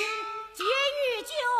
啊